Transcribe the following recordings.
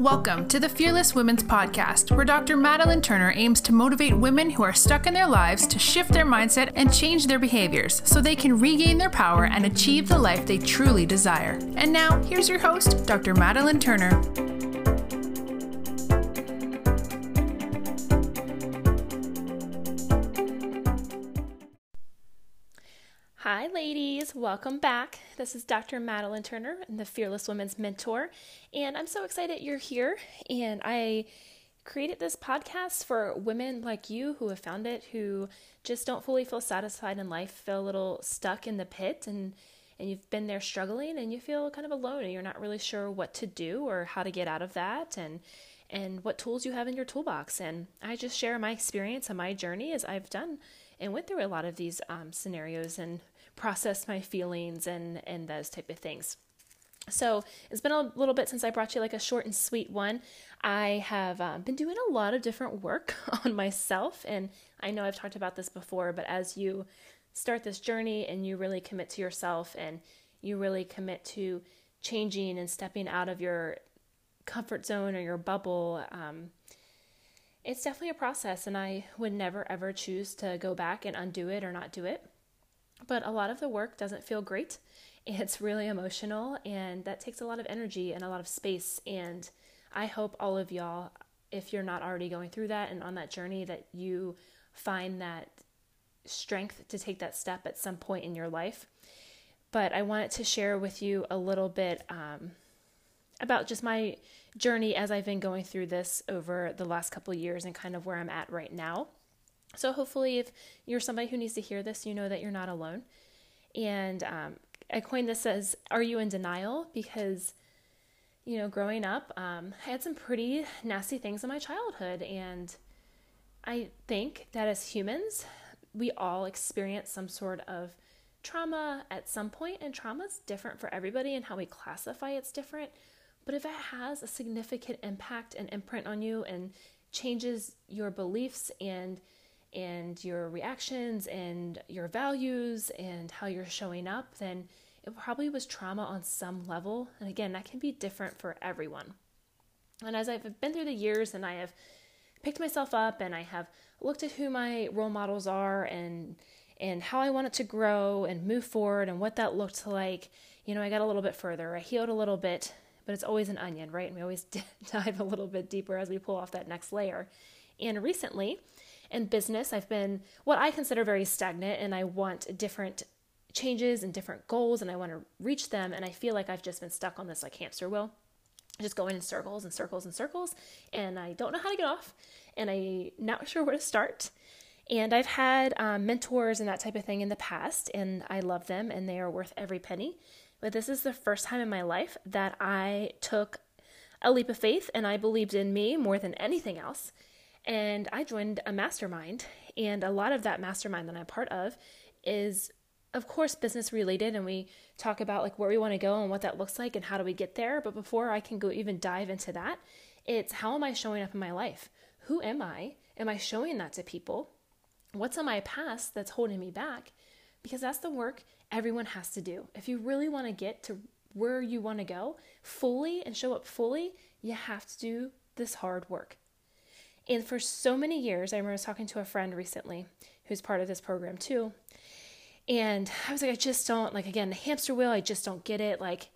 Welcome to the Fearless Women's Podcast, where Dr. Madeline Turner aims to motivate women who are stuck in their lives to shift their mindset and change their behaviors so they can regain their power and achieve the life they truly desire. And now, here's your host, Dr. Madeline Turner. Hi, ladies. Welcome back. This is Dr. Madeline Turner, the Fearless Women's Mentor, and I'm so excited you're here. And I created this podcast for women like you who have found it, who just don't fully feel satisfied in life, feel a little stuck in the pit, and and you've been there struggling, and you feel kind of alone, and you're not really sure what to do or how to get out of that, and and what tools you have in your toolbox. And I just share my experience and my journey as I've done and went through a lot of these um, scenarios and process my feelings and and those type of things. So it's been a little bit since I brought you like a short and sweet one. I have um, been doing a lot of different work on myself, and I know I've talked about this before, but as you start this journey and you really commit to yourself and you really commit to changing and stepping out of your comfort zone or your bubble, um, it's definitely a process, and I would never ever choose to go back and undo it or not do it. But a lot of the work doesn't feel great. It's really emotional, and that takes a lot of energy and a lot of space. And I hope all of y'all, if you're not already going through that and on that journey, that you find that strength to take that step at some point in your life. But I wanted to share with you a little bit um, about just my journey as I've been going through this over the last couple years and kind of where I'm at right now. So, hopefully, if you're somebody who needs to hear this, you know that you're not alone. And um, I coined this as Are You in Denial? Because, you know, growing up, um, I had some pretty nasty things in my childhood. And I think that as humans, we all experience some sort of trauma at some point, and trauma is different for everybody, and how we classify it's different. But if it has a significant impact and imprint on you and changes your beliefs and and your reactions and your values and how you're showing up, then it probably was trauma on some level. And again, that can be different for everyone. And as I've been through the years and I have picked myself up and I have looked at who my role models are and and how I wanted to grow and move forward and what that looked like, you know, I got a little bit further. I healed a little bit, but it's always an onion, right? And we always dive a little bit deeper as we pull off that next layer. And recently, in business, I've been what I consider very stagnant and I want different changes and different goals and I want to reach them. And I feel like I've just been stuck on this like hamster wheel, just going in circles and circles and circles. And I don't know how to get off and I'm not sure where to start. And I've had um, mentors and that type of thing in the past, and I love them and they are worth every penny. But this is the first time in my life that I took a leap of faith and I believed in me more than anything else and I joined a mastermind. And a lot of that mastermind that I'm part of is, of course, business related. And we talk about like where we want to go and what that looks like and how do we get there. But before I can go even dive into that, it's how am I showing up in my life? Who am I? Am I showing that to people? What's in my past that's holding me back? Because that's the work everyone has to do. If you really want to get to where you want to go fully and show up fully, you have to do this hard work. And for so many years, I remember talking to a friend recently who's part of this program too. And I was like, I just don't, like, again, the hamster wheel, I just don't get it. Like,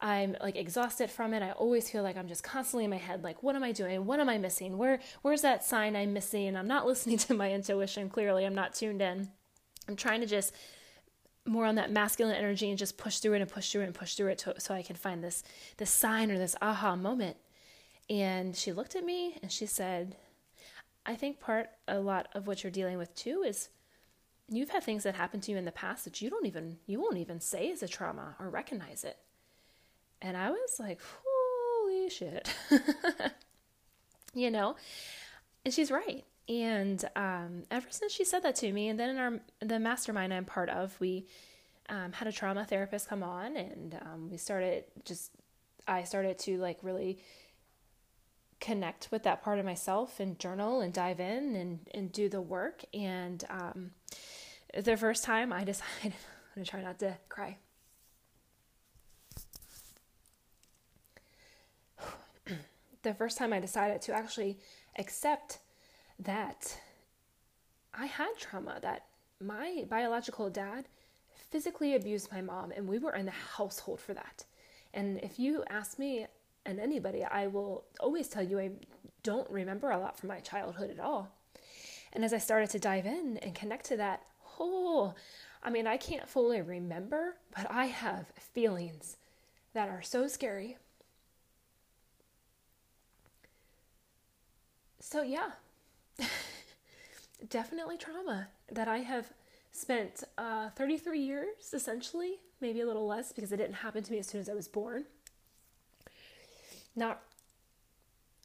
I'm like exhausted from it. I always feel like I'm just constantly in my head, like, what am I doing? What am I missing? Where, where's that sign I'm missing? And I'm not listening to my intuition. Clearly, I'm not tuned in. I'm trying to just more on that masculine energy and just push through it and push through it and push through it to, so I can find this this sign or this aha moment. And she looked at me and she said, I think part a lot of what you're dealing with too is you've had things that happened to you in the past that you don't even you won't even say is a trauma or recognize it. And I was like, holy shit. you know? And she's right. And um, ever since she said that to me, and then in our the mastermind I'm part of, we um, had a trauma therapist come on, and um, we started just I started to like really connect with that part of myself and journal and dive in and, and do the work. And um, the first time I decided I'm going to try not to cry. the first time I decided to actually accept that I had trauma, that my biological dad physically abused my mom, and we were in the household for that. And if you ask me and anybody, I will always tell you I don't remember a lot from my childhood at all. And as I started to dive in and connect to that, oh, I mean, I can't fully remember, but I have feelings that are so scary. So, yeah, definitely trauma that I have spent uh, 33 years essentially, maybe a little less because it didn't happen to me as soon as I was born. Not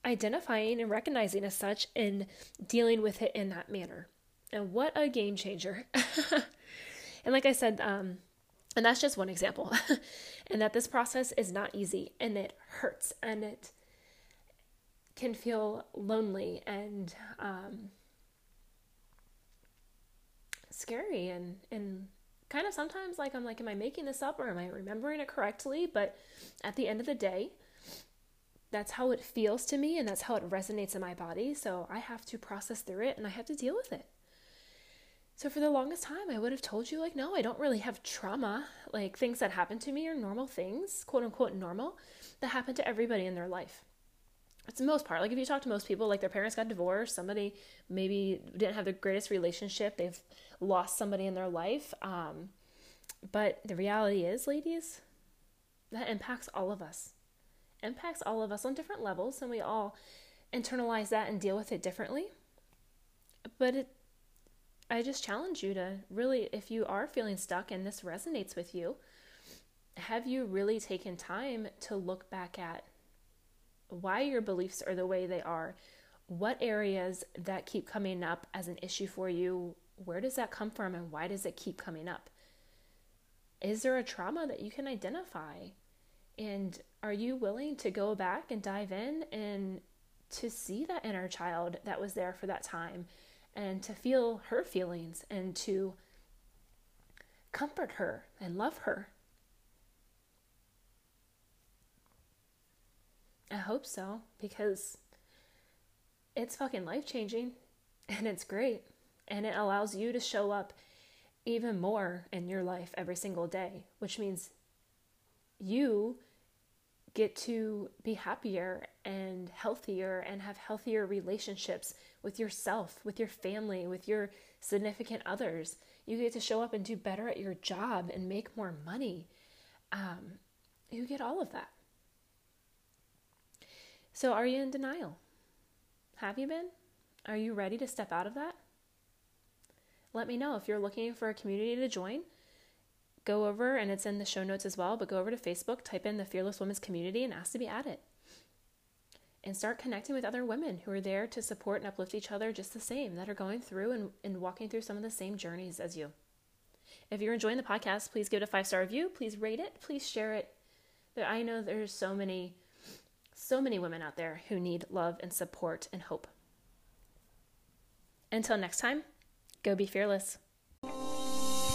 identifying and recognizing as such and dealing with it in that manner. And what a game changer. and like I said, um, and that's just one example. and that this process is not easy and it hurts and it can feel lonely and um, scary and, and kind of sometimes like I'm like, am I making this up or am I remembering it correctly? But at the end of the day, that's how it feels to me and that's how it resonates in my body. So I have to process through it and I have to deal with it. So for the longest time, I would have told you, like, no, I don't really have trauma. Like, things that happen to me are normal things, quote unquote normal, that happen to everybody in their life. It's the most part. Like, if you talk to most people, like, their parents got divorced, somebody maybe didn't have the greatest relationship, they've lost somebody in their life. Um, but the reality is, ladies, that impacts all of us impacts all of us on different levels, and we all internalize that and deal with it differently. But it, I just challenge you to really, if you are feeling stuck and this resonates with you, have you really taken time to look back at why your beliefs are the way they are? What areas that keep coming up as an issue for you? Where does that come from and why does it keep coming up? Is there a trauma that you can identify? And are you willing to go back and dive in and to see that inner child that was there for that time and to feel her feelings and to comfort her and love her? I hope so because it's fucking life changing and it's great and it allows you to show up even more in your life every single day, which means you get to be happier and healthier and have healthier relationships with yourself, with your family, with your significant others. You get to show up and do better at your job and make more money. Um, you get all of that. So, are you in denial? Have you been? Are you ready to step out of that? Let me know if you're looking for a community to join go over, and it's in the show notes as well, but go over to Facebook, type in the Fearless Women's Community, and ask to be added. And start connecting with other women who are there to support and uplift each other just the same, that are going through and, and walking through some of the same journeys as you. If you're enjoying the podcast, please give it a five star review. Please rate it. Please share it. I know there's so many, so many women out there who need love and support and hope. Until next time, go be fearless.